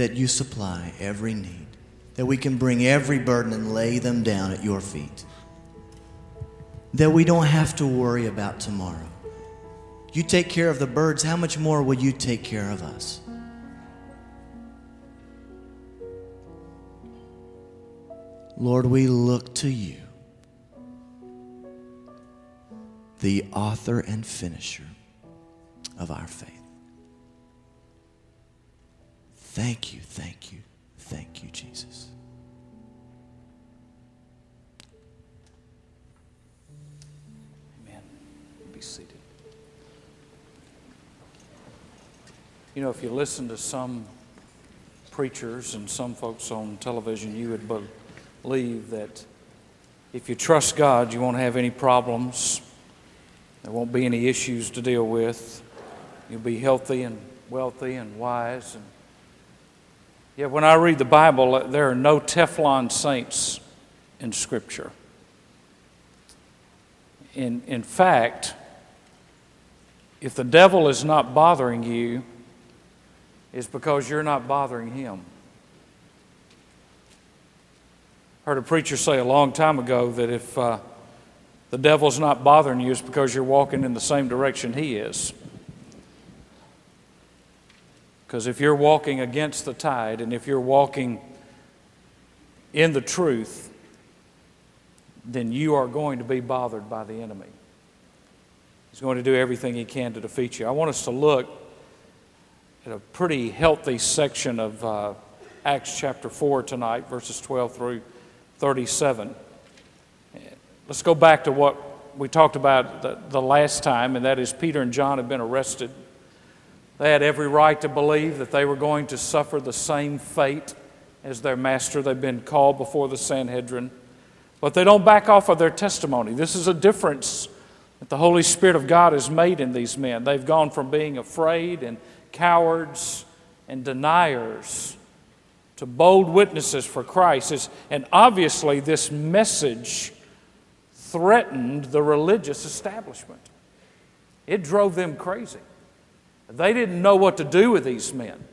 that you supply every need, that we can bring every burden and lay them down at your feet, that we don't have to worry about tomorrow. You take care of the birds, how much more will you take care of us? Lord, we look to you, the author and finisher of our faith. Thank you, thank you, thank you, Jesus. Amen. Be seated. You know, if you listen to some preachers and some folks on television, you would believe that if you trust God, you won't have any problems. There won't be any issues to deal with. You'll be healthy and wealthy and wise and Yet when I read the Bible, there are no Teflon saints in Scripture. In, in fact, if the devil is not bothering you, it's because you're not bothering him. I heard a preacher say a long time ago that if uh, the devil's not bothering you, it's because you're walking in the same direction he is. Because if you're walking against the tide and if you're walking in the truth, then you are going to be bothered by the enemy. He's going to do everything he can to defeat you. I want us to look at a pretty healthy section of uh, Acts chapter 4 tonight, verses 12 through 37. Let's go back to what we talked about the, the last time, and that is Peter and John have been arrested they had every right to believe that they were going to suffer the same fate as their master. They've been called before the Sanhedrin. But they don't back off of their testimony. This is a difference that the Holy Spirit of God has made in these men. They've gone from being afraid and cowards and deniers to bold witnesses for Christ. And obviously, this message threatened the religious establishment, it drove them crazy. They didn't know what to do with these men.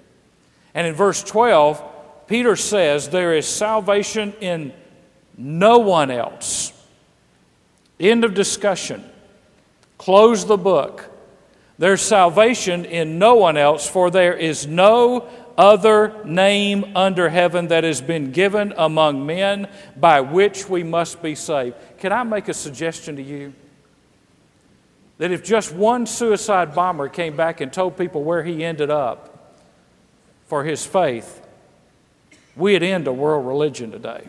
And in verse 12, Peter says, There is salvation in no one else. End of discussion. Close the book. There's salvation in no one else, for there is no other name under heaven that has been given among men by which we must be saved. Can I make a suggestion to you? That if just one suicide bomber came back and told people where he ended up for his faith, we'd end a world religion today.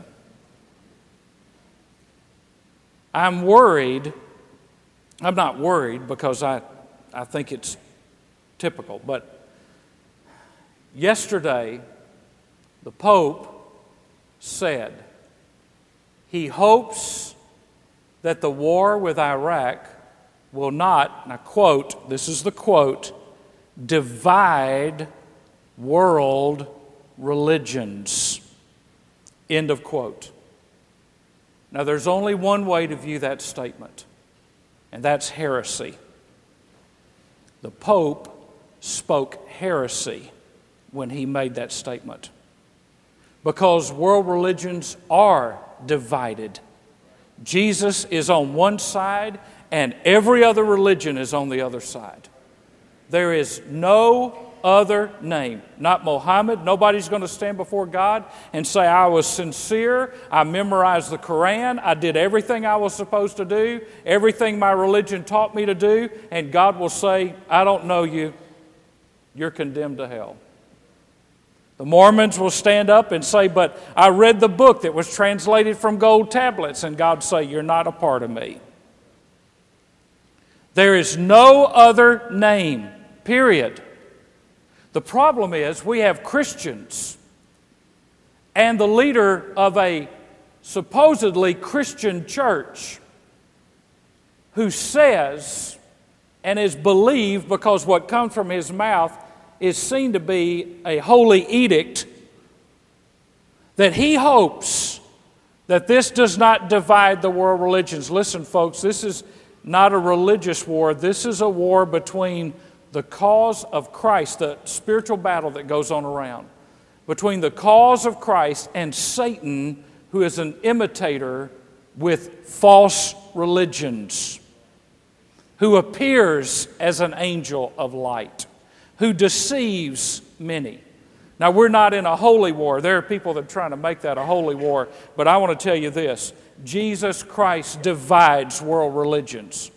I'm worried. I'm not worried because I, I think it's typical, but yesterday the Pope said he hopes that the war with Iraq will not, I quote, this is the quote, divide world religions. End of quote. Now, there's only one way to view that statement, and that's heresy. The Pope spoke heresy when he made that statement because world religions are divided. Jesus is on one side and every other religion is on the other side. There is no other name. Not Mohammed. Nobody's going to stand before God and say, I was sincere. I memorized the Quran. I did everything I was supposed to do, everything my religion taught me to do. And God will say, I don't know you. You're condemned to hell. The Mormons will stand up and say, But I read the book that was translated from gold tablets. And God say, You're not a part of me. There is no other name, period. The problem is we have Christians and the leader of a supposedly Christian church who says and is believed because what comes from his mouth is seen to be a holy edict that he hopes that this does not divide the world religions. Listen, folks, this is not a religious war. This is a war between the cause of Christ, the spiritual battle that goes on around. between the cause of Christ and Satan, who is an imitator with false religions, who appears as an angel of light, who deceives many. Now, we're not in a holy war. There are people that are trying to make that a holy war, but I want to tell you this Jesus Christ divides world religions.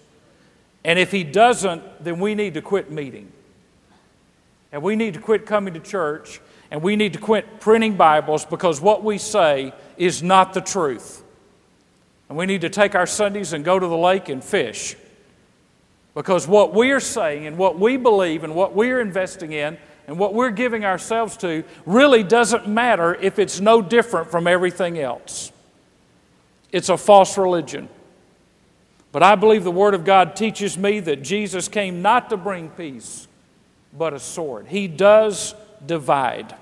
And if he doesn't, then we need to quit meeting. And we need to quit coming to church and we need to quit printing Bibles because what we say is not the truth. And we need to take our Sundays and go to the lake and fish. Because what we are saying and what we believe and what we're investing in and what we're giving ourselves to really doesn't matter if it's no different from everything else. It's a false religion. But I believe the Word of God teaches me that Jesus came not to bring peace, but a sword. He does divide.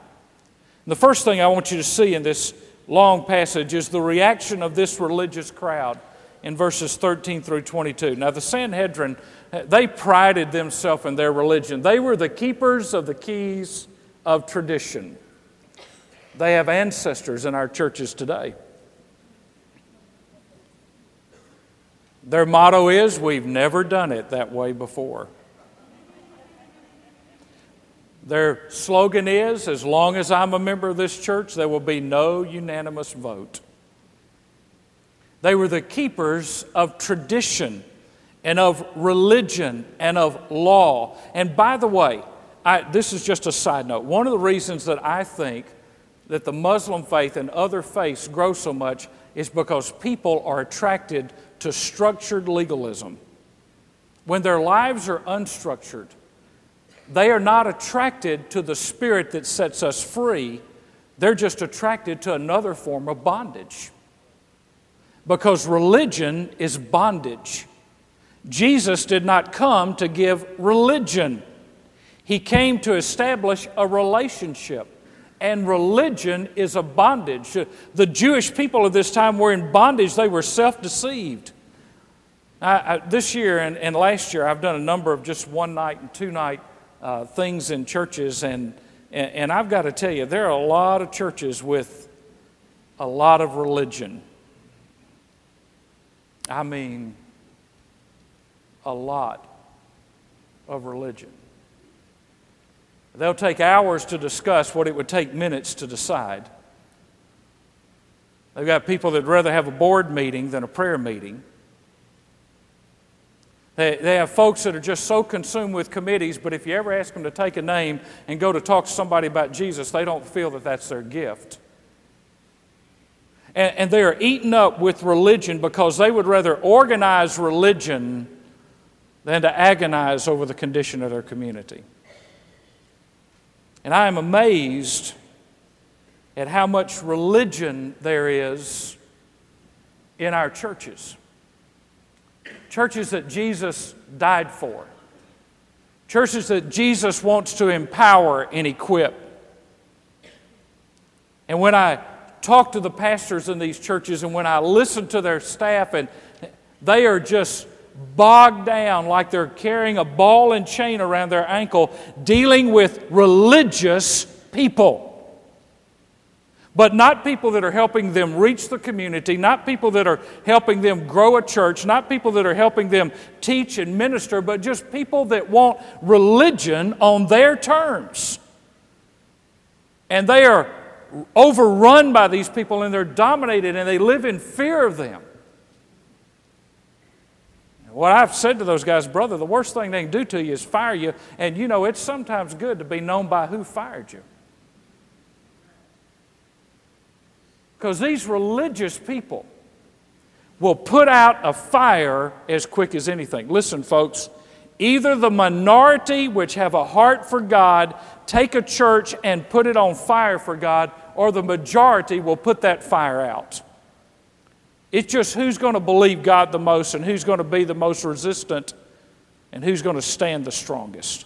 The first thing I want you to see in this long passage is the reaction of this religious crowd in verses 13 through 22. Now, the Sanhedrin, they prided themselves in their religion. They were the keepers of the keys of tradition. They have ancestors in our churches today. Their motto is, We've never done it that way before. Their slogan is As long as I'm a member of this church, there will be no unanimous vote. They were the keepers of tradition and of religion and of law. And by the way, I, this is just a side note. One of the reasons that I think that the Muslim faith and other faiths grow so much is because people are attracted to structured legalism. When their lives are unstructured, they are not attracted to the spirit that sets us free, they're just attracted to another form of bondage. Because religion is bondage. Jesus did not come to give religion, He came to establish a relationship. And religion is a bondage. The Jewish people of this time were in bondage, they were self deceived. this year and, and last year, I've done a number of just one night and two night uh, things in churches, and, and, and I've got to tell you, there are a lot of churches with a lot of religion. I mean, a lot of religion. They'll take hours to discuss what it would take minutes to decide. They've got people that'd rather have a board meeting than a prayer meeting. They, they have folks that are just so consumed with committees, but if you ever ask them to take a name and go to talk to somebody about Jesus, they don't feel that that's their gift. And, and they are eaten up with religion because they would rather organize religion than to agonize over the condition of their community. And I am amazed at how much religion there is in our churches churches that Jesus died for, churches that Jesus wants to empower and equip. And when I talk to the pastors in these churches and when I listen to their staff, and they are just bogged down like they're carrying a ball and chain around their ankle, dealing with religious people but not people that are helping them reach the community, not people that are helping them grow a church, not people that are helping them teach and minister, but just people that want religion on their terms. And they are overrun by these people and they're dominated and they live in fear of them. What I've said to those guys, brother, the worst thing they can do to you is fire you. And you know, it's sometimes good to be known by who fired you. Because these religious people will put out a fire as quick as anything. Listen, folks, either the minority which have a heart for God take a church and put it on fire for God, or the majority will put that fire out. It's just who's going to believe God the most and who's going to be the most resistant and who's going to stand the strongest.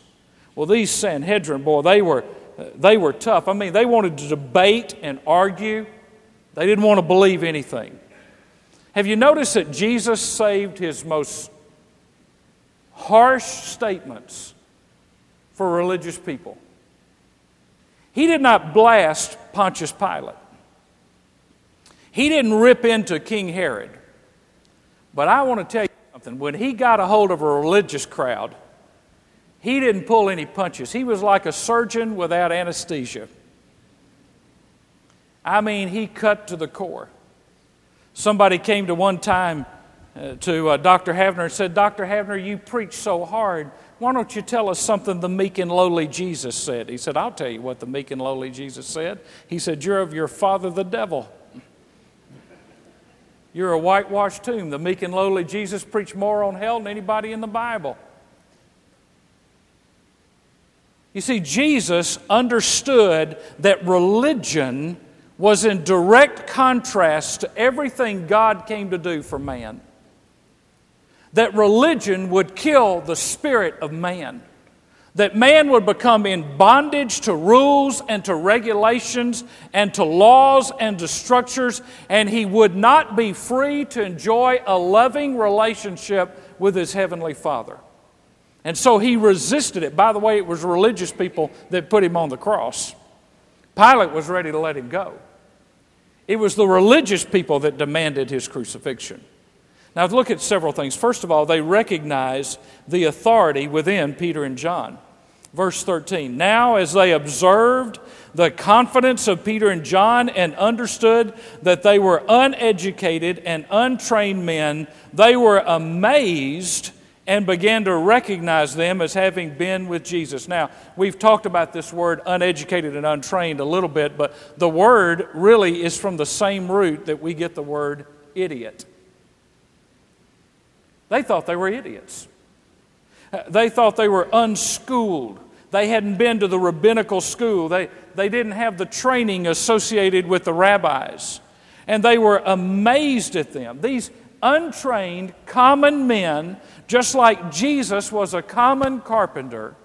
Well, these Sanhedrin, boy, they were, they were tough. I mean, they wanted to debate and argue. They didn't want to believe anything. Have you noticed that Jesus saved his most harsh statements for religious people? He did not blast Pontius Pilate. He didn't rip into King Herod. But I want to tell you something. When he got a hold of a religious crowd, he didn't pull any punches. He was like a surgeon without anesthesia. I mean, he cut to the core. Somebody came to one time to uh, Dr. Havner and said, Dr. Havner, you preach so hard. Why don't you tell us something the meek and lowly Jesus said? He said, I'll tell you what the meek and lowly Jesus said. He said, You're of your father, the devil. You're a whitewashed tomb. The meek and lowly Jesus preached more on hell than anybody in the Bible. You see, Jesus understood that religion was in direct contrast to everything God came to do for man. That religion would kill the spirit of man. That man would become in bondage to rules and to regulations and to laws and to structures, and he would not be free to enjoy a loving relationship with his heavenly Father. And so he resisted it. By the way, it was religious people that put him on the cross. Pilate was ready to let him go. It was the religious people that demanded his crucifixion. Now, look at several things. First of all, they recognize the authority within Peter and John. Verse 13 Now, as they observed the confidence of Peter and John and understood that they were uneducated and untrained men, they were amazed and began to recognize them as having been with Jesus. Now, we've talked about this word uneducated and untrained a little bit, but the word really is from the same root that we get the word idiot. They thought they were idiots. They thought they were unschooled. They hadn't been to the rabbinical school. They, they didn't have the training associated with the rabbis. And they were amazed at them. These untrained, common men just like Jesus was a common carpenter,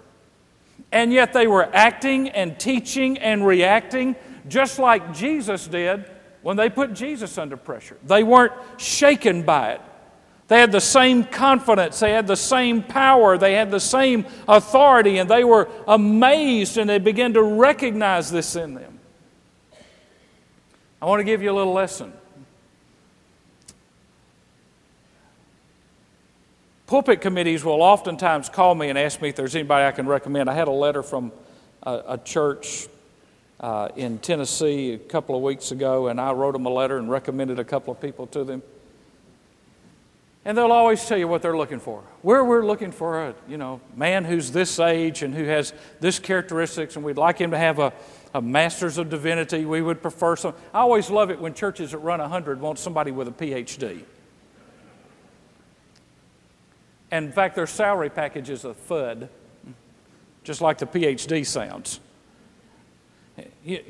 and yet they were acting and teaching and reacting just like Jesus did when they put Jesus under pressure. They weren't shaken by it. They had the same confidence, they had the same power, they had the same authority, and they were amazed and they began to recognize this in them. I want to give you a little lesson. Pulpit committees will oftentimes call me and ask me if there's anybody I can recommend. I had a letter from a, a church uh, in Tennessee a couple of weeks ago, and I wrote them a letter and recommended a couple of people to them. And they'll always tell you what they're looking for. Where we're looking for a you know man who's this age and who has this characteristics, and we'd like him to have a, a master's of divinity. We would prefer some. I always love it when churches that run hundred want somebody with a PhD. And in fact, their salary package is a FUD, just like the PhD sounds. You,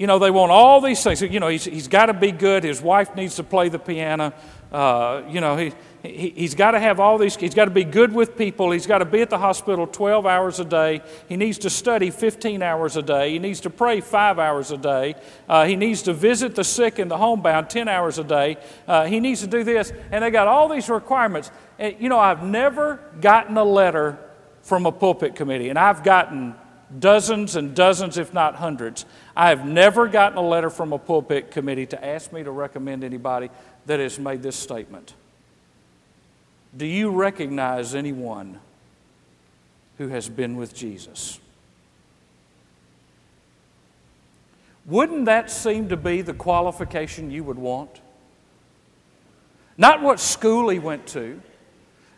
you know, they want all these things. You know, he's, he's got to be good. His wife needs to play the piano. Uh, you know, he, he, he's got to have all these, he's got to be good with people. He's got to be at the hospital 12 hours a day. He needs to study 15 hours a day. He needs to pray five hours a day. Uh, he needs to visit the sick and the homebound 10 hours a day. Uh, he needs to do this. And they got all these requirements. And, you know, I've never gotten a letter from a pulpit committee, and I've gotten dozens and dozens, if not hundreds. I have never gotten a letter from a pulpit committee to ask me to recommend anybody that has made this statement. Do you recognize anyone who has been with Jesus? Wouldn't that seem to be the qualification you would want? Not what school he went to,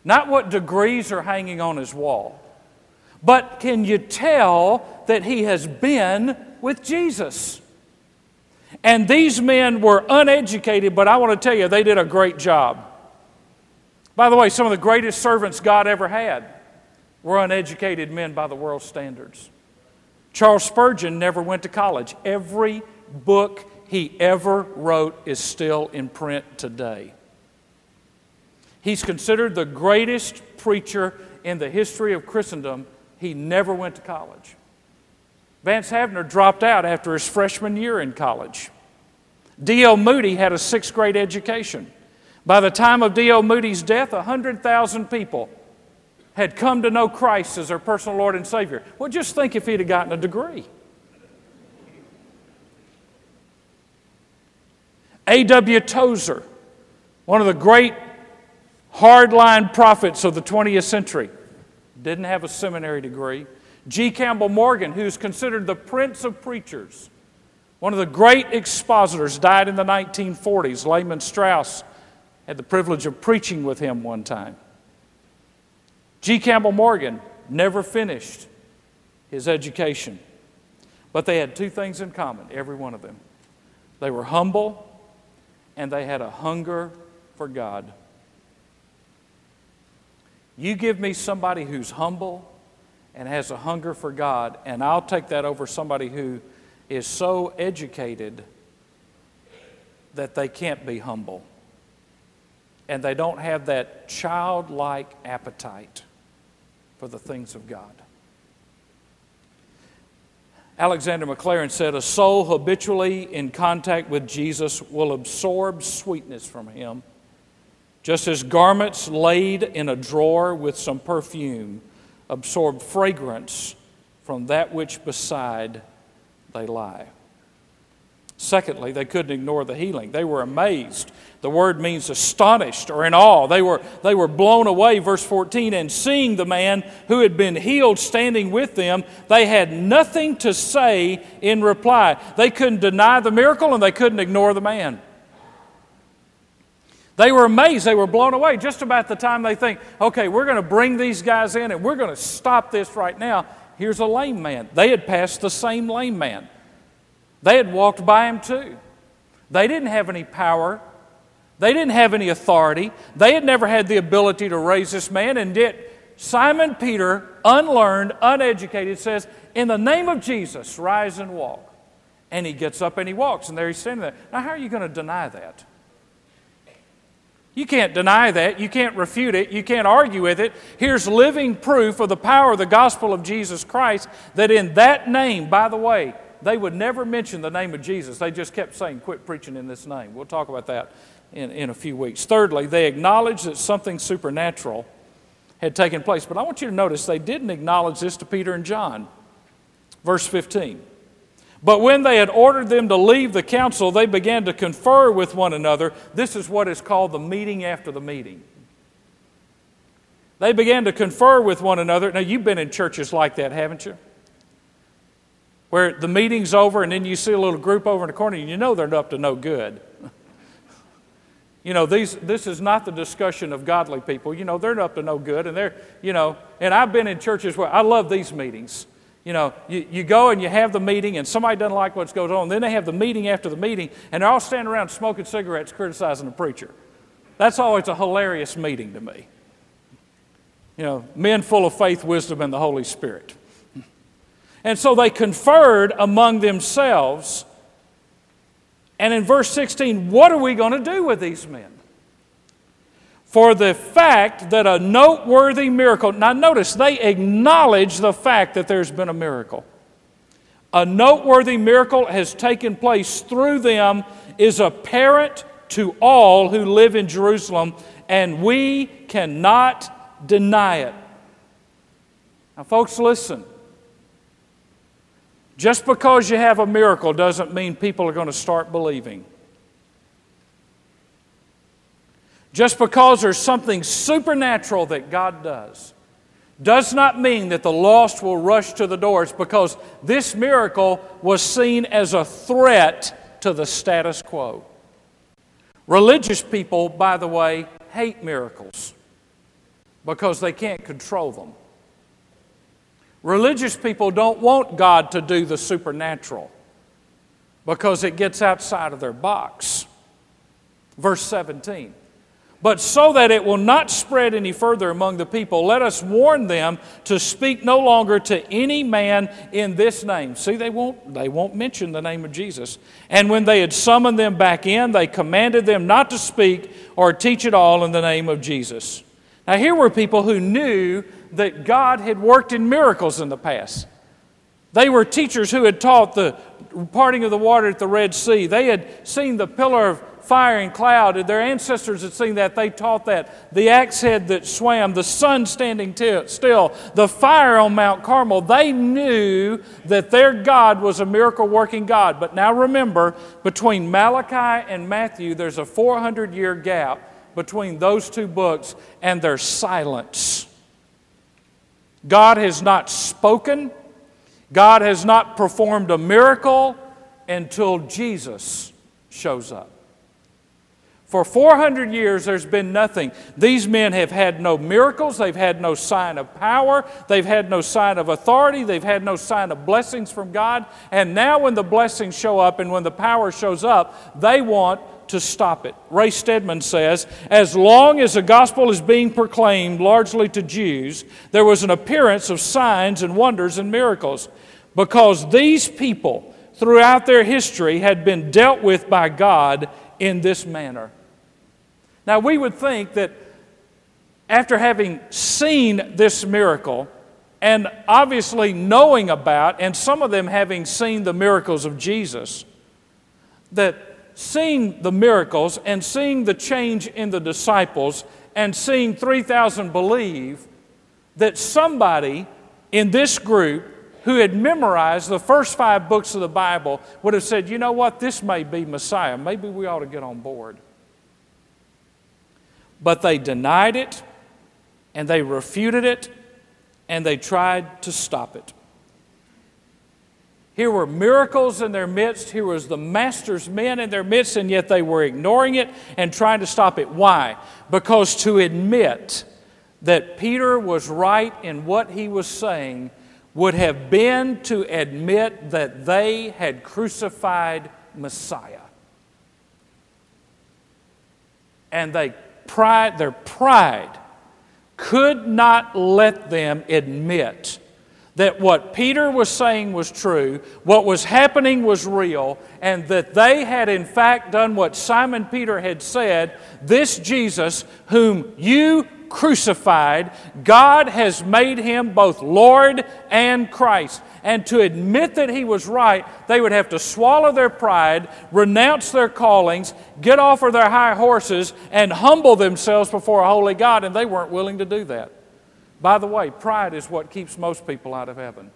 not what degrees are hanging on his wall, but can you tell that he has been with Jesus? And these men were uneducated, but I want to tell you, they did a great job. By the way, some of the greatest servants God ever had were uneducated men by the world's standards. Charles Spurgeon never went to college. Every book he ever wrote is still in print today. He's considered the greatest preacher in the history of Christendom. He never went to college. Vance Havner dropped out after his freshman year in college. D.L. Moody had a sixth grade education. By the time of D.L. Moody's death, 100,000 people had come to know Christ as their personal Lord and Savior. Well, just think if he'd have gotten a degree. A.W. Tozer, one of the great hardline prophets of the 20th century, didn't have a seminary degree. G. Campbell Morgan, who's considered the prince of preachers, one of the great expositors, died in the 1940s. Lehman Strauss had the privilege of preaching with him one time. G. Campbell Morgan never finished his education, but they had two things in common, every one of them. They were humble and they had a hunger for God. You give me somebody who's humble and has a hunger for God, and I'll take that over somebody who is so educated that they can't be humble and they don't have that childlike appetite for the things of God. Alexander Maclaren said, A soul habitually in contact with Jesus will absorb sweetness from him, just as garments laid in a drawer with some perfume absorb fragrance from that which beside they lie. Secondly, they couldn't ignore the healing. They were amazed. The word means astonished or in awe. They were, they were blown away, verse 14, and seeing the man who had been healed standing with them, they had nothing to say in reply. They couldn't deny the miracle and they couldn't ignore the man. They were amazed. They were blown away just about the time they think, okay, we're going to bring these guys in and we're going to stop this right now. Here's a lame man. They had passed the same lame man. They had walked by him too. They didn't have any power. They didn't have any authority. They had never had the ability to raise this man, and yet Simon Peter, unlearned, uneducated, says, In the name of Jesus, rise and walk. And he gets up and he walks, and there he's standing there. Now, how are you going to deny that? You can't deny that. You can't refute it. You can't argue with it. Here's living proof of the power of the gospel of Jesus Christ that in that name, by the way, they would never mention the name of Jesus. They just kept saying, quit preaching in this name. We'll talk about that in, in a few weeks. Thirdly, they acknowledged that something supernatural had taken place. But I want you to notice they didn't acknowledge this to Peter and John. Verse 15. But when they had ordered them to leave the council, they began to confer with one another. This is what is called the meeting after the meeting. They began to confer with one another. Now, you've been in churches like that, haven't you? Where the meeting's over and then you see a little group over in the corner and you know they're up to no good. you know, these, this is not the discussion of godly people. You know, they're up to no good and they're, you know, and I've been in churches where I love these meetings. You know, you, you go and you have the meeting and somebody doesn't like what's going on. Then they have the meeting after the meeting and they're all standing around smoking cigarettes criticizing the preacher. That's always a hilarious meeting to me. You know, men full of faith, wisdom, and the Holy Spirit. And so they conferred among themselves. And in verse 16, what are we going to do with these men? For the fact that a noteworthy miracle, now notice, they acknowledge the fact that there's been a miracle. A noteworthy miracle has taken place through them, is apparent to all who live in Jerusalem, and we cannot deny it. Now, folks, listen. Just because you have a miracle doesn't mean people are going to start believing. Just because there's something supernatural that God does does not mean that the lost will rush to the doors because this miracle was seen as a threat to the status quo. Religious people, by the way, hate miracles because they can't control them. Religious people don't want God to do the supernatural because it gets outside of their box. Verse 17. But so that it will not spread any further among the people, let us warn them to speak no longer to any man in this name. See, they won't, they won't mention the name of Jesus. And when they had summoned them back in, they commanded them not to speak or teach at all in the name of Jesus. Now, here were people who knew that God had worked in miracles in the past. They were teachers who had taught the parting of the water at the Red Sea. They had seen the pillar of fire and cloud. Their ancestors had seen that. They taught that. The axe head that swam, the sun standing t- still, the fire on Mount Carmel. They knew that their God was a miracle working God. But now remember, between Malachi and Matthew, there's a 400 year gap between those two books and their silence. God has not spoken, God has not performed a miracle until Jesus shows up. For 400 years, there's been nothing. These men have had no miracles. They've had no sign of power. They've had no sign of authority. They've had no sign of blessings from God. And now, when the blessings show up and when the power shows up, they want to stop it. Ray Stedman says as long as the gospel is being proclaimed largely to Jews, there was an appearance of signs and wonders and miracles because these people throughout their history had been dealt with by God in this manner. Now, we would think that after having seen this miracle, and obviously knowing about, and some of them having seen the miracles of Jesus, that seeing the miracles and seeing the change in the disciples and seeing 3,000 believe, that somebody in this group who had memorized the first five books of the Bible would have said, you know what, this may be Messiah. Maybe we ought to get on board. But they denied it, and they refuted it, and they tried to stop it. Here were miracles in their midst. Here was the master's men in their midst, and yet they were ignoring it and trying to stop it. Why? Because to admit that Peter was right in what he was saying would have been to admit that they had crucified Messiah. And they pride, their pride could not let them admit that what Peter was saying was true, what was happening was real, and that they had in fact done what Simon Peter had said this Jesus, whom you crucified, God has made him both Lord and Christ. And to admit that he was right, they would have to swallow their pride, renounce their callings, get off of their high horses, and humble themselves before a holy God, and they weren't willing to do that. By the way, pride is what keeps most people out of heaven.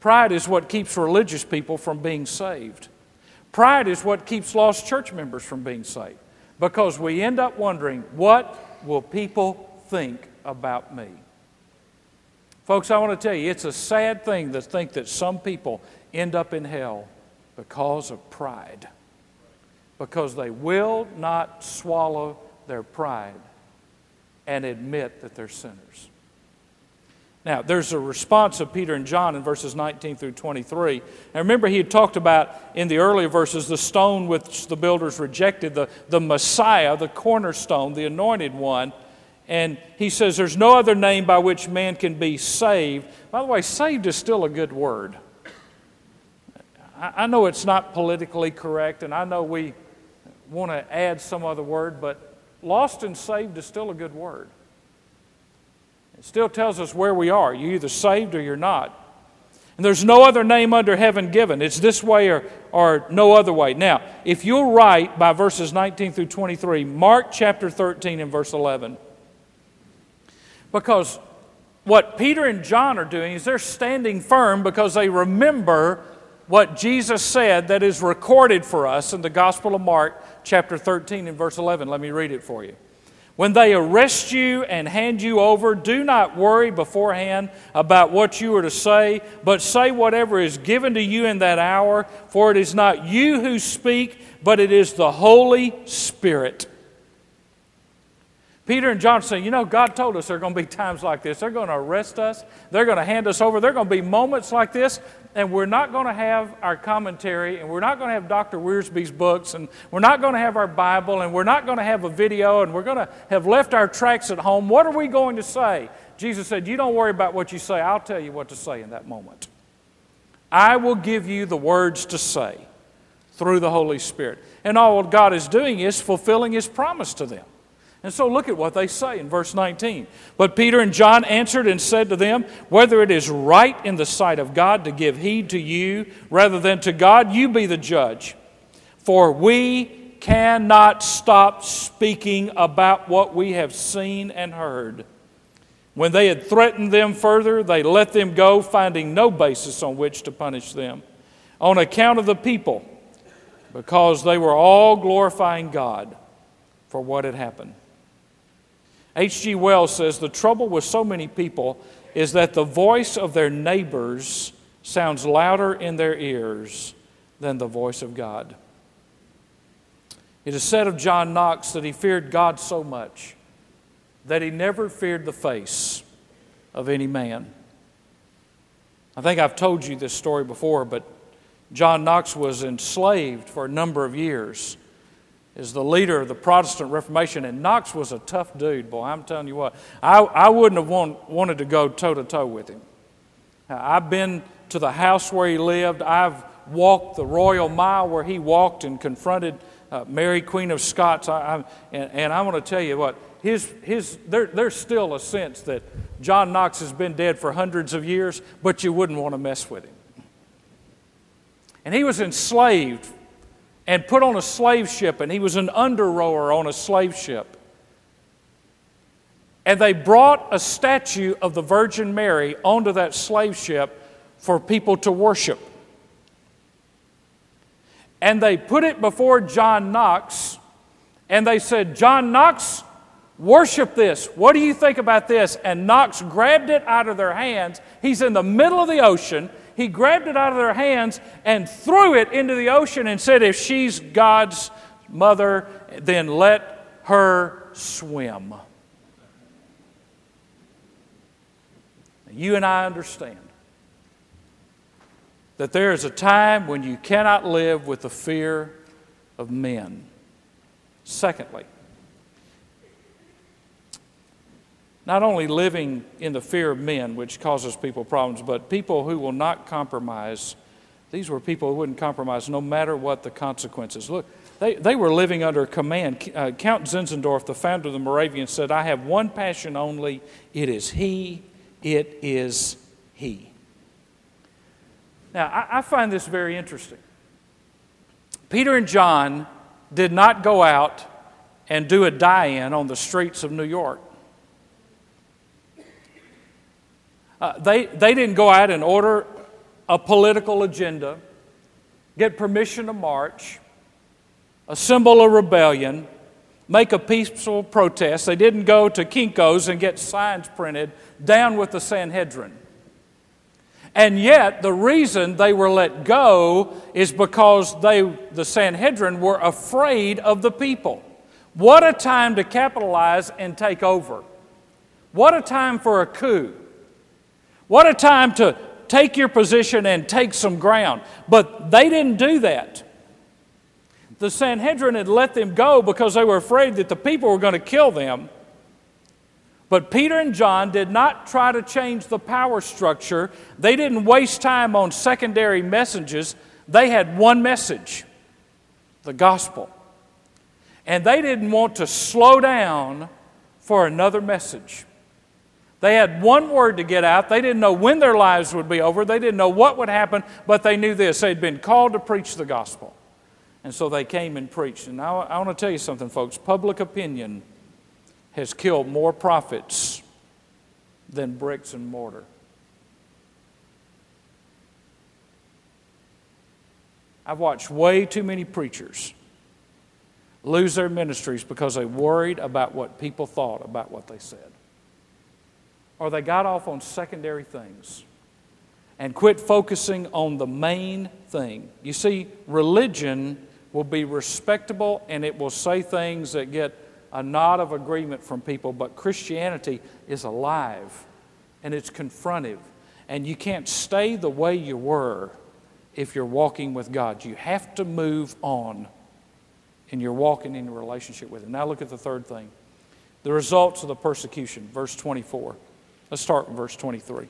Pride is what keeps religious people from being saved. Pride is what keeps lost church members from being saved because we end up wondering, what will people think about me? Folks, I want to tell you, it's a sad thing to think that some people end up in hell because of pride, because they will not swallow their pride and admit that they're sinners. Now, there's a response of Peter and John in verses 19 through 23. Now, remember, he had talked about in the earlier verses the stone which the builders rejected, the, the Messiah, the cornerstone, the anointed one. And he says, There's no other name by which man can be saved. By the way, saved is still a good word. I, I know it's not politically correct, and I know we want to add some other word, but lost and saved is still a good word. It still tells us where we are. You're either saved or you're not. And there's no other name under heaven given. It's this way or, or no other way. Now, if you'll write by verses 19 through 23, Mark chapter 13 and verse 11. Because what Peter and John are doing is they're standing firm because they remember what Jesus said that is recorded for us in the Gospel of Mark, chapter 13, and verse 11. Let me read it for you. When they arrest you and hand you over, do not worry beforehand about what you are to say, but say whatever is given to you in that hour, for it is not you who speak, but it is the Holy Spirit. Peter and John say, You know, God told us there are going to be times like this. They're going to arrest us, they're going to hand us over, there are going to be moments like this, and we're not going to have our commentary, and we're not going to have Dr. Wiersbe's books, and we're not going to have our Bible, and we're not going to have a video, and we're going to have left our tracts at home. What are we going to say? Jesus said, You don't worry about what you say, I'll tell you what to say in that moment. I will give you the words to say through the Holy Spirit. And all God is doing is fulfilling His promise to them. And so look at what they say in verse 19. But Peter and John answered and said to them, Whether it is right in the sight of God to give heed to you rather than to God, you be the judge. For we cannot stop speaking about what we have seen and heard. When they had threatened them further, they let them go, finding no basis on which to punish them, on account of the people, because they were all glorifying God for what had happened. H.G. Wells says the trouble with so many people is that the voice of their neighbors sounds louder in their ears than the voice of God. It is said of John Knox that he feared God so much that he never feared the face of any man. I think I've told you this story before, but John Knox was enslaved for a number of years as the leader of the Protestant Reformation, and Knox was a tough dude, boy. I'm telling you what, I, I wouldn't have want, wanted to go toe to toe with him. I've been to the house where he lived, I've walked the royal mile where he walked and confronted uh, Mary, Queen of Scots. I, I, and, and I want to tell you what, his, his, there, there's still a sense that John Knox has been dead for hundreds of years, but you wouldn't want to mess with him. And he was enslaved and put on a slave ship, and he was an under rower on a slave ship. And they brought a statue of the Virgin Mary onto that slave ship for people to worship. And they put it before John Knox, and they said, John Knox, Worship this. What do you think about this? And Knox grabbed it out of their hands. He's in the middle of the ocean. He grabbed it out of their hands and threw it into the ocean and said, If she's God's mother, then let her swim. You and I understand that there is a time when you cannot live with the fear of men. Secondly, not only living in the fear of men, which causes people problems, but people who will not compromise. These were people who wouldn't compromise no matter what the consequences. Look, they, they were living under command. Uh, Count Zinzendorf, the founder of the Moravians, said, I have one passion only. It is He. It is He. Now, I, I find this very interesting. Peter and John did not go out and do a die in on the streets of New York. Uh, they, they didn't go out and order a political agenda, get permission to march, assemble a rebellion, make a peaceful protest. They didn't go to Kinko's and get signs printed down with the Sanhedrin. And yet, the reason they were let go is because they, the Sanhedrin were afraid of the people. What a time to capitalize and take over. What a time for a coup. What a time to take your position and take some ground. But they didn't do that. The Sanhedrin had let them go because they were afraid that the people were going to kill them. But Peter and John did not try to change the power structure. They didn't waste time on secondary messages. They had one message the gospel. And they didn't want to slow down for another message. They had one word to get out. They didn't know when their lives would be over. They didn't know what would happen, but they knew this. They'd been called to preach the gospel. And so they came and preached. And now I want to tell you something, folks. Public opinion has killed more prophets than bricks and mortar. I've watched way too many preachers lose their ministries because they worried about what people thought about what they said or they got off on secondary things and quit focusing on the main thing. You see, religion will be respectable and it will say things that get a nod of agreement from people, but Christianity is alive and it's confrontive. And you can't stay the way you were if you're walking with God. You have to move on and you're walking in a relationship with Him. Now, look at the third thing the results of the persecution, verse 24. Let's start in verse 23.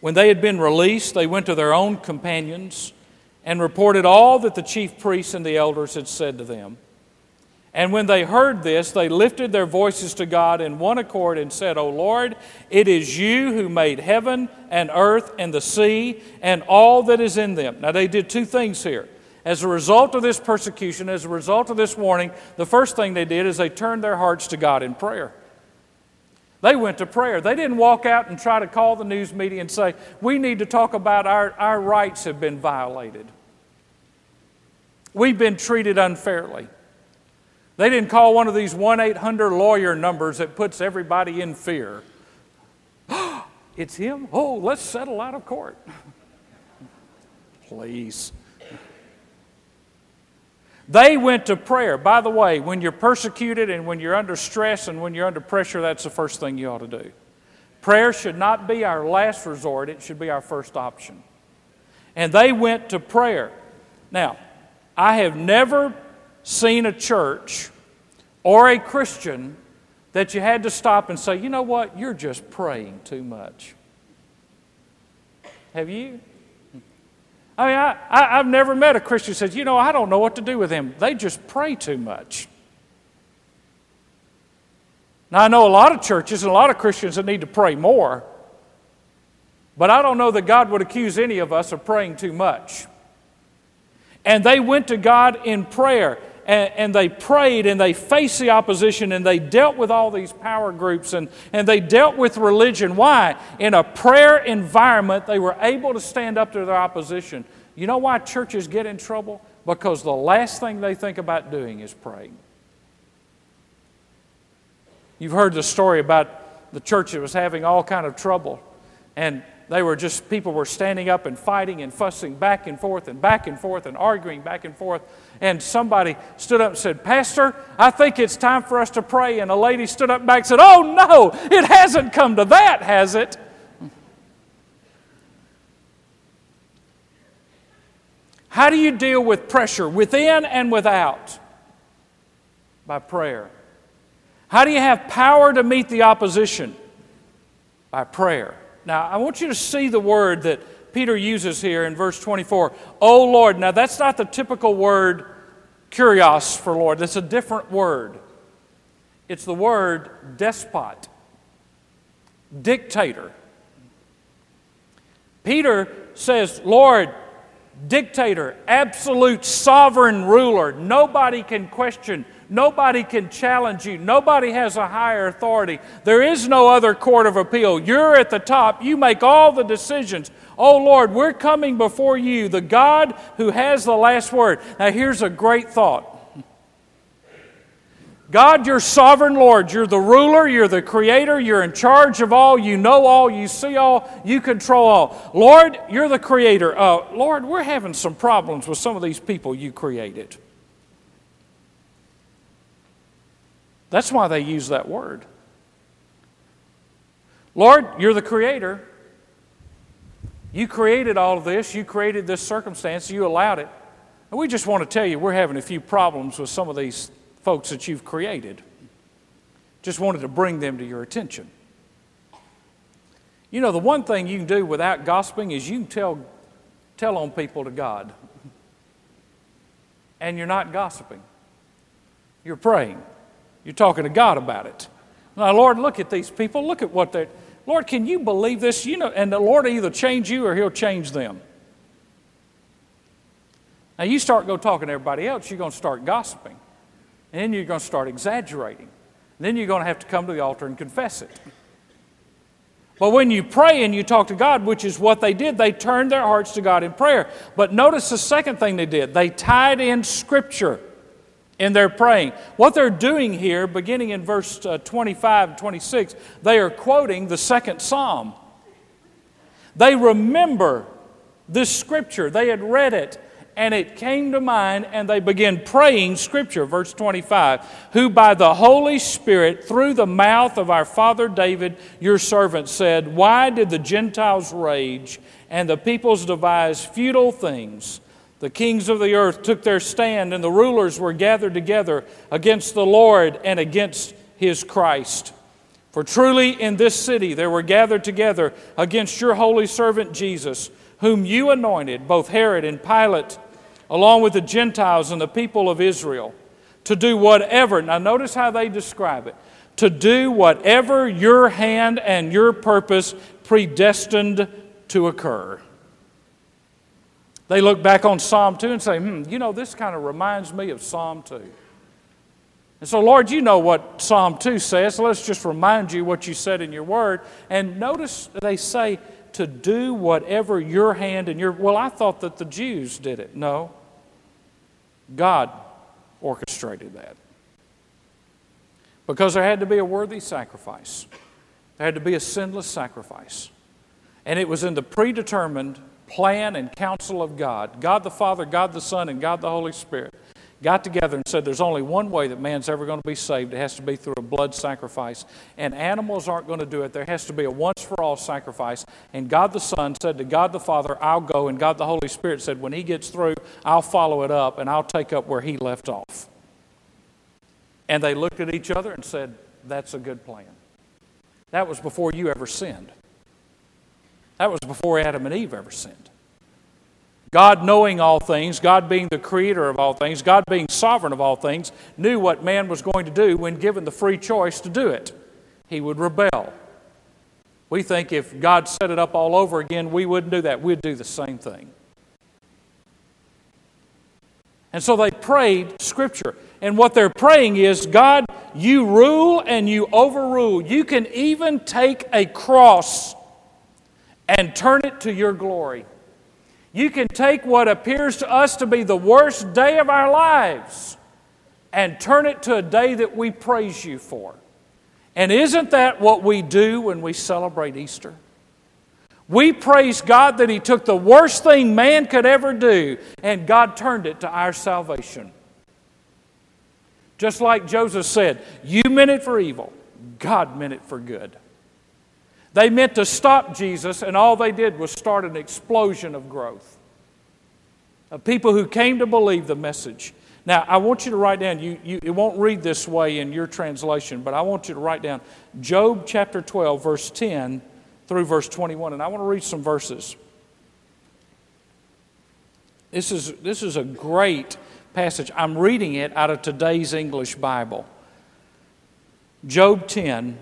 When they had been released, they went to their own companions and reported all that the chief priests and the elders had said to them. And when they heard this, they lifted their voices to God in one accord and said, O Lord, it is you who made heaven and earth and the sea and all that is in them. Now, they did two things here. As a result of this persecution, as a result of this warning, the first thing they did is they turned their hearts to God in prayer. They went to prayer. They didn't walk out and try to call the news media and say, We need to talk about our, our rights have been violated. We've been treated unfairly. They didn't call one of these 1 800 lawyer numbers that puts everybody in fear. it's him? Oh, let's settle out of court. Please. They went to prayer. By the way, when you're persecuted and when you're under stress and when you're under pressure, that's the first thing you ought to do. Prayer should not be our last resort, it should be our first option. And they went to prayer. Now, I have never seen a church or a Christian that you had to stop and say, you know what, you're just praying too much. Have you? I mean, I, I, have never met a Christian who says, you know, I don't know what to do with them. They just pray too much. Now, I know a lot of churches and a lot of Christians that need to pray more, but I don't know that God would accuse any of us of praying too much. And they went to God in prayer and, and, they prayed and they faced the opposition and they dealt with all these power groups and, and they dealt with religion. Why? In a prayer environment, they were able to stand up to their opposition. You know why churches get in trouble? Because the last thing they think about doing is praying. You've heard the story about the church that was having all kind of trouble and they were just people were standing up and fighting and fussing back and forth and back and forth and arguing back and forth and somebody stood up and said, Pastor, I think it's time for us to pray. And a lady stood up back and said, Oh, no, it hasn't come to that, has it? How do you deal with pressure within and without? By prayer. How do you have power to meet the opposition? By prayer. Now, I want you to see the word that Peter uses here in verse 24. Oh Lord. Now, that's not the typical word kurios for Lord, that's a different word. It's the word despot, dictator. Peter says, Lord, dictator, absolute sovereign ruler. Nobody can question Nobody can challenge you. Nobody has a higher authority. There is no other court of appeal. You're at the top. You make all the decisions. Oh Lord, we're coming before you, the God who has the last word. Now, here's a great thought. God, you're sovereign Lord. You're the ruler. You're the creator. You're in charge of all. You know all. You see all. You control all. Lord, you're the creator. Uh, Lord, we're having some problems with some of these people you created. That's why they use that word. Lord, you're the creator. You created all of this. You created this circumstance. You allowed it. And we just want to tell you we're having a few problems with some of these folks that you've created. Just wanted to bring them to your attention. You know, the one thing you can do without gossiping is you can tell, tell on people to God. And you're not gossiping, you're praying. You're talking to God about it. Now, Lord, look at these people. Look at what they're. Lord, can you believe this? You know, and the Lord either change you or He'll change them. Now, you start go talking to everybody else, you're going to start gossiping. And then you're going to start exaggerating. And then you're going to have to come to the altar and confess it. But when you pray and you talk to God, which is what they did, they turned their hearts to God in prayer. But notice the second thing they did they tied in Scripture in their praying. What they're doing here, beginning in verse uh, 25 and 26, they are quoting the second psalm. They remember this scripture, they had read it, and it came to mind, and they began praying scripture. Verse 25 Who by the Holy Spirit, through the mouth of our father David, your servant, said, Why did the Gentiles rage and the peoples devise futile things? The kings of the earth took their stand, and the rulers were gathered together against the Lord and against his Christ. For truly in this city there were gathered together against your holy servant Jesus, whom you anointed, both Herod and Pilate, along with the Gentiles and the people of Israel, to do whatever. Now, notice how they describe it to do whatever your hand and your purpose predestined to occur. They look back on Psalm 2 and say, hmm, you know, this kind of reminds me of Psalm 2. And so, Lord, you know what Psalm 2 says, let's just remind you what you said in your word. And notice they say to do whatever your hand and your. Well, I thought that the Jews did it. No. God orchestrated that. Because there had to be a worthy sacrifice, there had to be a sinless sacrifice. And it was in the predetermined plan and counsel of God God the Father, God the Son, and God the Holy Spirit got together and said there's only one way that man's ever going to be saved. It has to be through a blood sacrifice. And animals aren't going to do it. There has to be a once for all sacrifice. And God the Son said to God the Father, I'll go. And God the Holy Spirit said, when he gets through, I'll follow it up and I'll take up where he left off. And they looked at each other and said, That's a good plan. That was before you ever sinned. That was before Adam and Eve ever sinned. God, knowing all things, God being the creator of all things, God being sovereign of all things, knew what man was going to do when given the free choice to do it. He would rebel. We think if God set it up all over again, we wouldn't do that. We'd do the same thing. And so they prayed Scripture. And what they're praying is God, you rule and you overrule. You can even take a cross and turn it to your glory. You can take what appears to us to be the worst day of our lives and turn it to a day that we praise you for. And isn't that what we do when we celebrate Easter? We praise God that He took the worst thing man could ever do and God turned it to our salvation. Just like Joseph said, You meant it for evil, God meant it for good. They meant to stop Jesus, and all they did was start an explosion of growth of people who came to believe the message. Now, I want you to write down, you, you, it won't read this way in your translation, but I want you to write down Job chapter 12, verse 10 through verse 21. And I want to read some verses. This is, this is a great passage. I'm reading it out of today's English Bible. Job 10,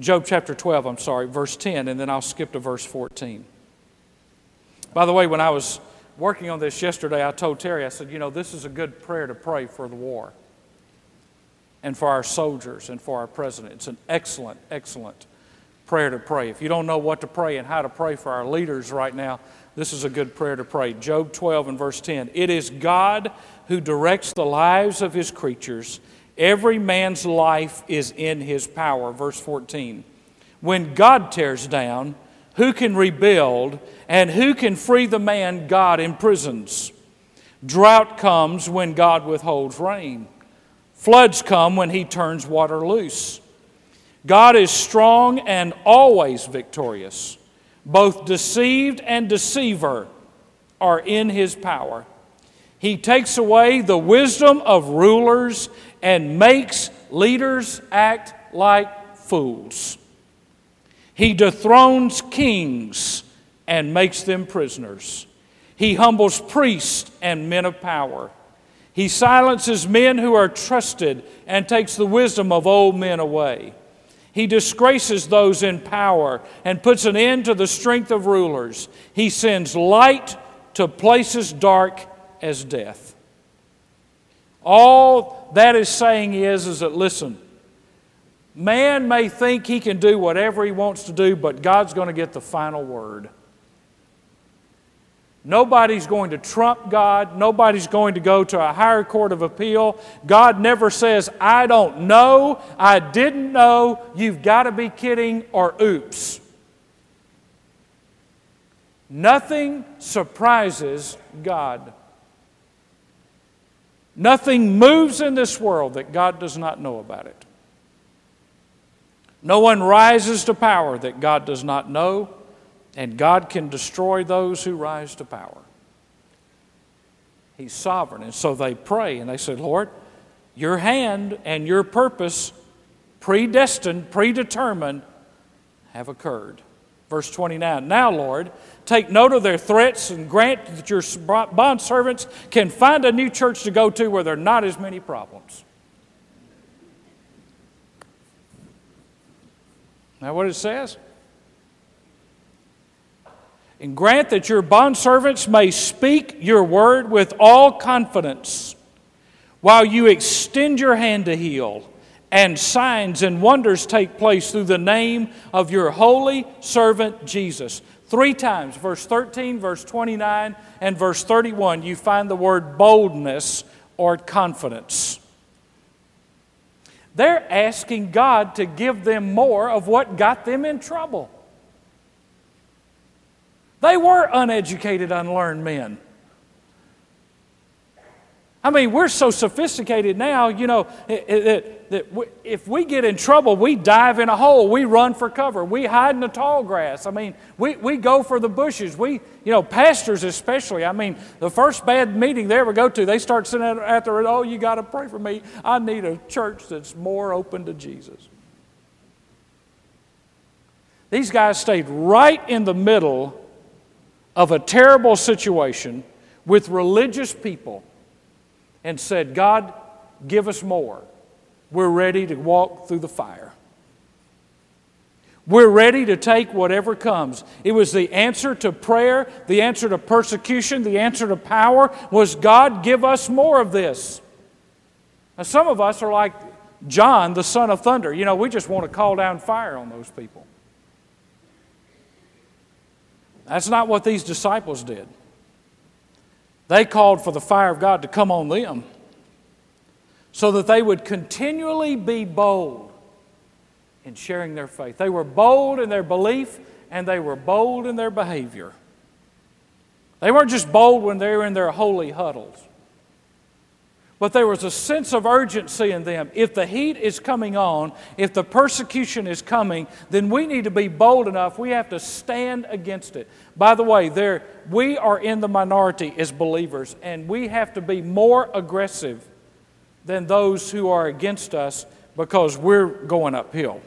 Job chapter 12, I'm sorry, verse 10, and then I'll skip to verse 14. By the way, when I was working on this yesterday, I told Terry, I said, you know, this is a good prayer to pray for the war and for our soldiers and for our president. It's an excellent, excellent prayer to pray. If you don't know what to pray and how to pray for our leaders right now, this is a good prayer to pray. Job 12 and verse 10. It is God who directs the lives of his creatures Every man's life is in his power. Verse 14. When God tears down, who can rebuild? And who can free the man God imprisons? Drought comes when God withholds rain. Floods come when he turns water loose. God is strong and always victorious. Both deceived and deceiver are in his power. He takes away the wisdom of rulers and makes leaders act like fools. He dethrones kings and makes them prisoners. He humbles priests and men of power. He silences men who are trusted and takes the wisdom of old men away. He disgraces those in power and puts an end to the strength of rulers. He sends light to places dark as death. All that is saying is, is that listen, man may think he can do whatever he wants to do, but God's going to get the final word. Nobody's going to trump God. Nobody's going to go to a higher court of appeal. God never says, I don't know, I didn't know, you've got to be kidding, or oops. Nothing surprises God. Nothing moves in this world that God does not know about it. No one rises to power that God does not know, and God can destroy those who rise to power. He's sovereign. And so they pray and they say, Lord, your hand and your purpose, predestined, predetermined, have occurred. Verse 29 Now, Lord, take note of their threats and grant that your bond servants can find a new church to go to where there are not as many problems. Now, what it says? And grant that your bondservants may speak your word with all confidence while you extend your hand to heal, and signs and wonders take place through the name of your holy servant Jesus. Three times, verse 13, verse 29, and verse 31, you find the word boldness or confidence. They're asking God to give them more of what got them in trouble. They were uneducated, unlearned men. I mean, we're so sophisticated now, you know, that if we get in trouble, we dive in a hole, we run for cover, we hide in the tall grass. I mean, we, we go for the bushes. We, you know, pastors especially. I mean, the first bad meeting they ever go to, they start sitting out there, oh, you got to pray for me. I need a church that's more open to Jesus. These guys stayed right in the middle of a terrible situation with religious people and said, God, give us more. We're ready to walk through the fire. We're ready to take whatever comes. It was the answer to prayer, the answer to persecution, the answer to power was God, give us more of this. Now, some of us are like John, the son of thunder. You know, we just want to call down fire on those people. That's not what these disciples did. They called for the fire of God to come on them so that they would continually be bold in sharing their faith. They were bold in their belief and they were bold in their behavior. They weren't just bold when they were in their holy huddles. But there was a sense of urgency in them. If the heat is coming on, if the persecution is coming, then we need to be bold enough. We have to stand against it. By the way, there, we are in the minority as believers, and we have to be more aggressive than those who are against us because we're going uphill.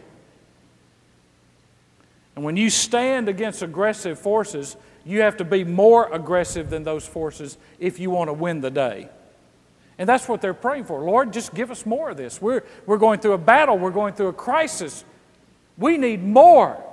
And when you stand against aggressive forces, you have to be more aggressive than those forces if you want to win the day. And that's what they're praying for. Lord, just give us more of this. We're, we're going through a battle, we're going through a crisis. We need more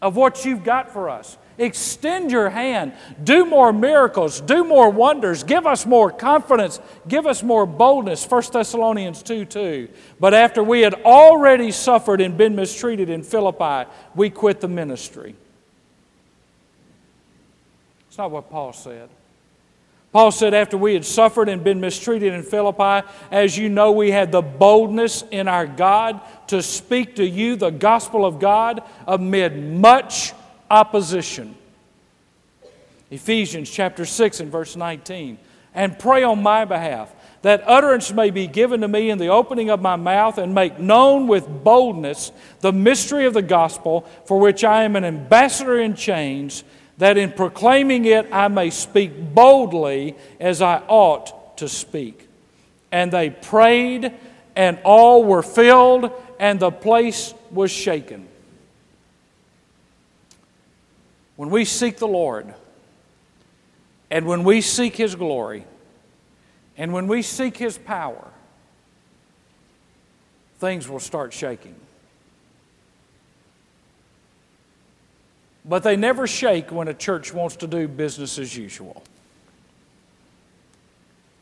of what you've got for us. Extend your hand. Do more miracles. Do more wonders. Give us more confidence. Give us more boldness. 1 Thessalonians 2 2. But after we had already suffered and been mistreated in Philippi, we quit the ministry. It's not what Paul said. Paul said, after we had suffered and been mistreated in Philippi, as you know, we had the boldness in our God to speak to you the gospel of God amid much opposition. Ephesians chapter 6 and verse 19. And pray on my behalf that utterance may be given to me in the opening of my mouth and make known with boldness the mystery of the gospel for which I am an ambassador in chains that in proclaiming it I may speak boldly as I ought to speak. And they prayed, and all were filled, and the place was shaken. When we seek the Lord, and when we seek His glory, and when we seek His power, things will start shaking. But they never shake when a church wants to do business as usual.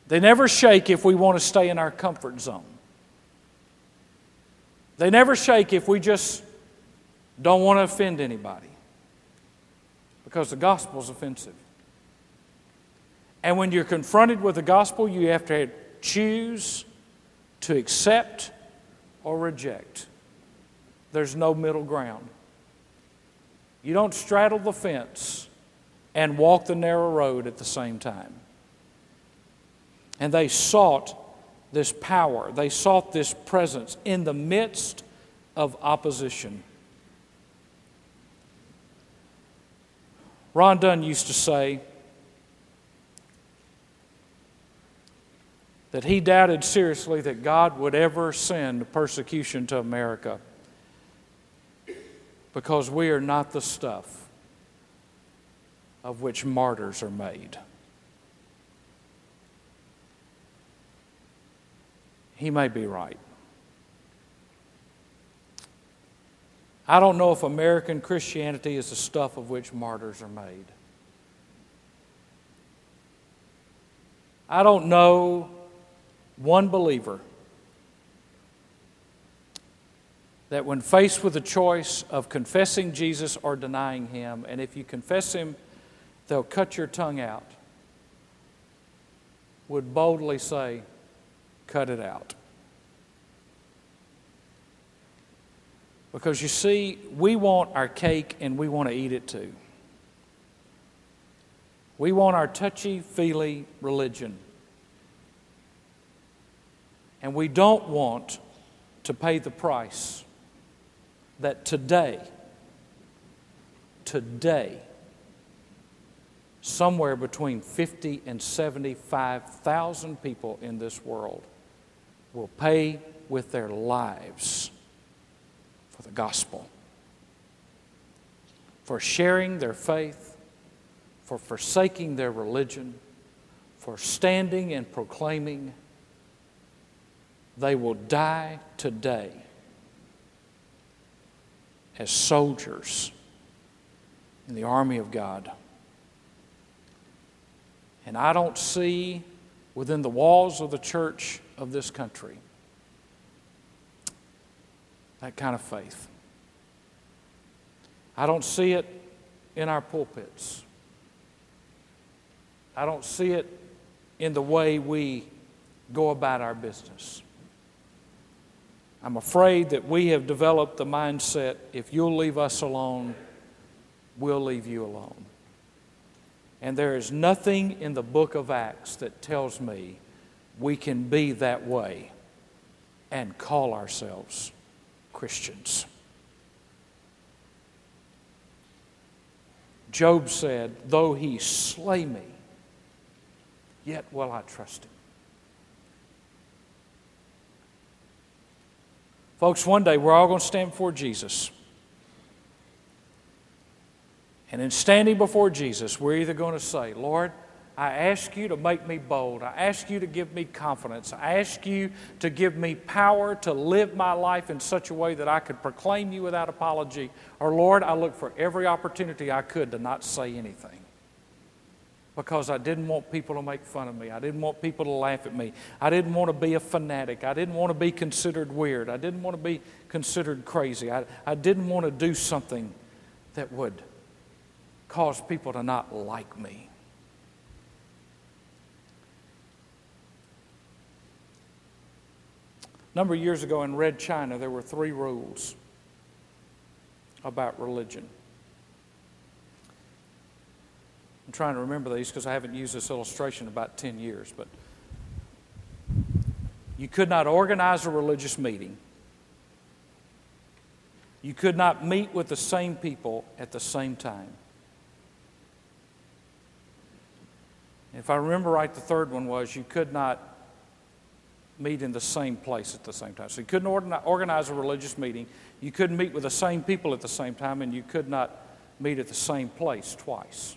They never shake if we want to stay in our comfort zone. They never shake if we just don't want to offend anybody because the gospel is offensive. And when you're confronted with the gospel, you have to choose to accept or reject. There's no middle ground. You don't straddle the fence and walk the narrow road at the same time. And they sought this power, they sought this presence in the midst of opposition. Ron Dunn used to say that he doubted seriously that God would ever send persecution to America because we are not the stuff of which martyrs are made. He may be right. I don't know if American Christianity is the stuff of which martyrs are made. I don't know one believer that when faced with the choice of confessing Jesus or denying him, and if you confess him, they'll cut your tongue out, would boldly say, Cut it out. Because you see, we want our cake and we want to eat it too. We want our touchy feely religion. And we don't want to pay the price that today, today, somewhere between 50 and 75,000 people in this world will pay with their lives for the gospel, for sharing their faith, for forsaking their religion, for standing and proclaiming. They will die today as soldiers in the army of God. And I don't see within the walls of the church of this country that kind of faith. I don't see it in our pulpits. I don't see it in the way we go about our business. I'm afraid that we have developed the mindset if you'll leave us alone, we'll leave you alone. And there is nothing in the book of Acts that tells me we can be that way and call ourselves Christians. Job said, Though he slay me, yet will I trust him. Folks, one day we're all going to stand before Jesus. And in standing before Jesus, we're either going to say, Lord, I ask you to make me bold. I ask you to give me confidence. I ask you to give me power to live my life in such a way that I could proclaim you without apology. Or, Lord, I look for every opportunity I could to not say anything because I didn't want people to make fun of me. I didn't want people to laugh at me. I didn't want to be a fanatic. I didn't want to be considered weird. I didn't want to be considered crazy. I, I didn't want to do something that would cause people to not like me. A number of years ago in Red China, there were three rules about religion. I'm trying to remember these because I haven't used this illustration in about 10 years, but you could not organize a religious meeting. You could not meet with the same people at the same time. If I remember right, the third one was you could not meet in the same place at the same time. So you couldn't organize a religious meeting, you couldn't meet with the same people at the same time, and you could not meet at the same place twice.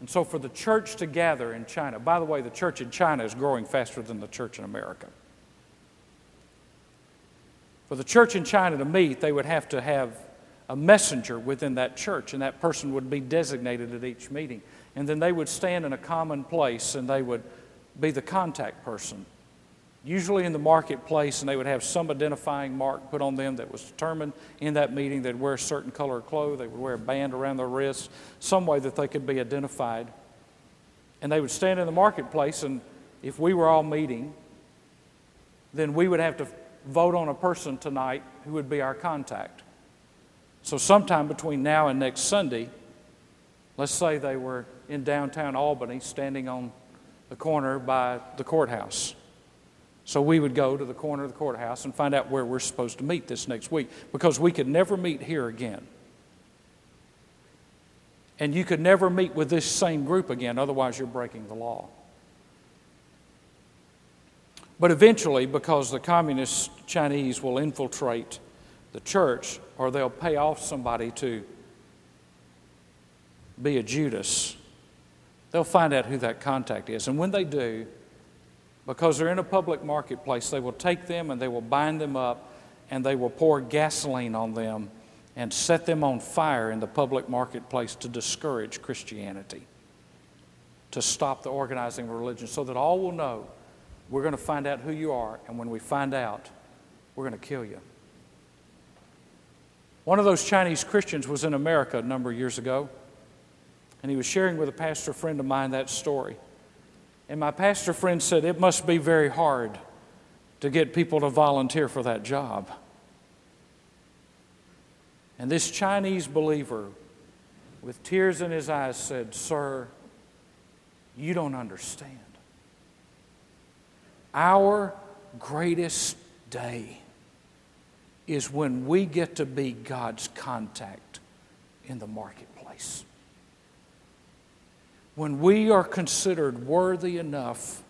And so for the church to gather in China, by the way, the church in China is growing faster than the church in America. For the church in China to meet, they would have to have a messenger within that church, and that person would be designated at each meeting. And then they would stand in a common place and they would be the contact person usually in the marketplace, and they would have some identifying mark put on them that was determined in that meeting. They'd wear a certain color of clothes, they would wear a band around their wrists, some way that they could be identified. And they would stand in the marketplace, and if we were all meeting, then we would have to vote on a person tonight who would be our contact. So, sometime between now and next Sunday, let's say they were in downtown Albany standing on the corner by the courthouse. So we would go to the corner of the courthouse and find out where we're supposed to meet this next week because we could never meet here again. And you could never meet with this same group again, otherwise, you're breaking the law. But eventually, because the communist Chinese will infiltrate the church or they'll pay off somebody to be a Judas, they'll find out who that contact is. And when they do, because they're in a public marketplace, they will take them and they will bind them up and they will pour gasoline on them and set them on fire in the public marketplace to discourage Christianity, to stop the organizing of religion, so that all will know we're going to find out who you are, and when we find out, we're going to kill you. One of those Chinese Christians was in America a number of years ago, and he was sharing with a pastor friend of mine that story. And my pastor friend said, It must be very hard to get people to volunteer for that job. And this Chinese believer, with tears in his eyes, said, Sir, you don't understand. Our greatest day is when we get to be God's contact in the marketplace. When we are considered worthy enough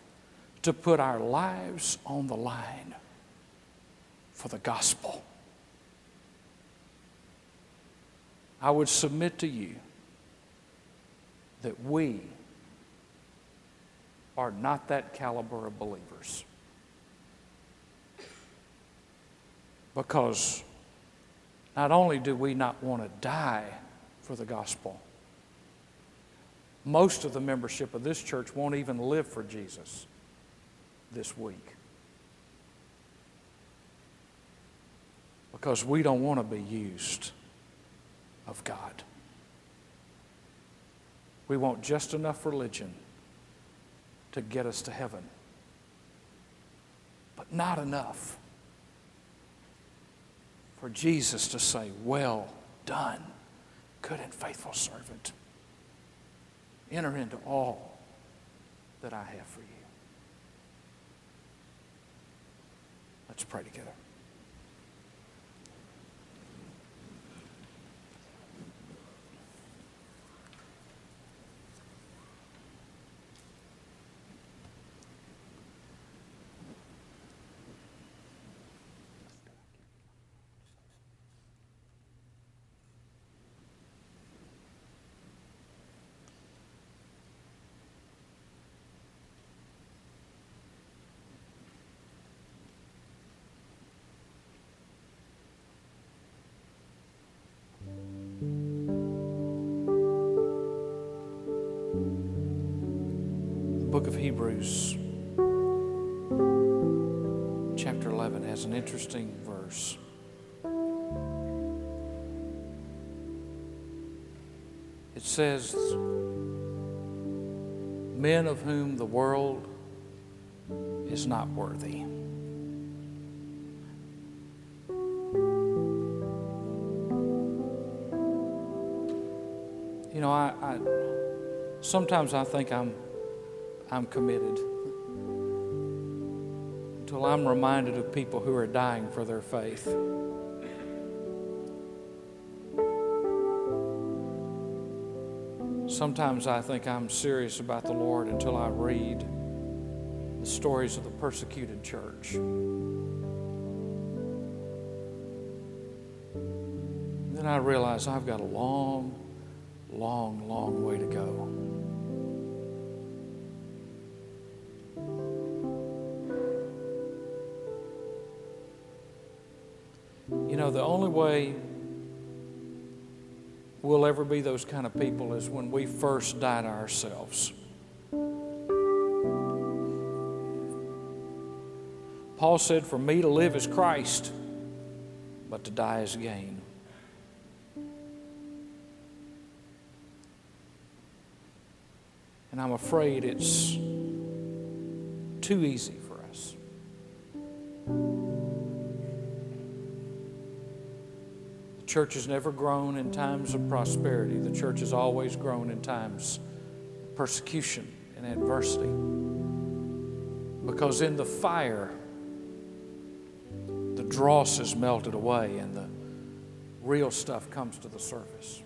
to put our lives on the line for the gospel. I would submit to you that we are not that caliber of believers. Because not only do we not want to die for the gospel, most of the membership of this church won't even live for Jesus this week. Because we don't want to be used of God. We want just enough religion to get us to heaven, but not enough for Jesus to say, Well done, good and faithful servant. Enter into all that I have for you. Let's pray together. Book of Hebrews, chapter 11, has an interesting verse. It says, Men of whom the world is not worthy. You know, I, I sometimes I think I'm I'm committed. Until I'm reminded of people who are dying for their faith. Sometimes I think I'm serious about the Lord until I read the stories of the persecuted church. Then I realize I've got a long, long, long way to way we'll ever be those kind of people is when we first die to ourselves. Paul said, For me to live is Christ, but to die is gain. And I'm afraid it's too easy church has never grown in times of prosperity. The church has always grown in times of persecution and adversity. Because in the fire, the dross is melted away and the real stuff comes to the surface.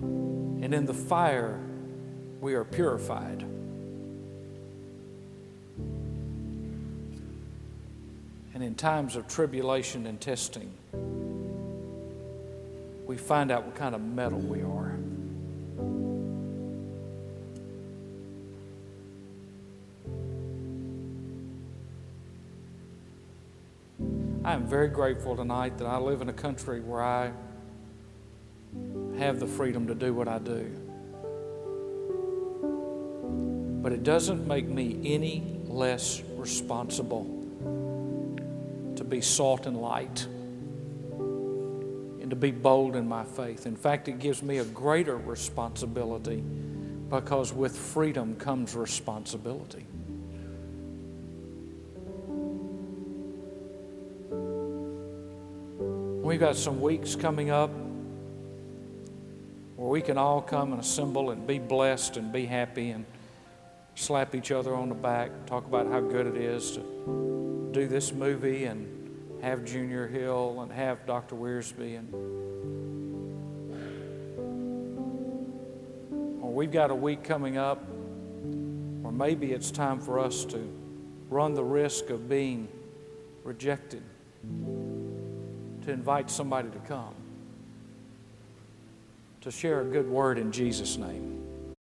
And in the fire, we are purified. And in times of tribulation and testing, we find out what kind of metal we are. I am very grateful tonight that I live in a country where I have the freedom to do what I do. But it doesn't make me any less responsible to be salt and light and to be bold in my faith. In fact, it gives me a greater responsibility because with freedom comes responsibility. We've got some weeks coming up where we can all come and assemble and be blessed and be happy and slap each other on the back, talk about how good it is to do this movie and have Junior Hill and have Dr. Wiersbe and we've got a week coming up or maybe it's time for us to run the risk of being rejected to invite somebody to come, to share a good word in Jesus' name.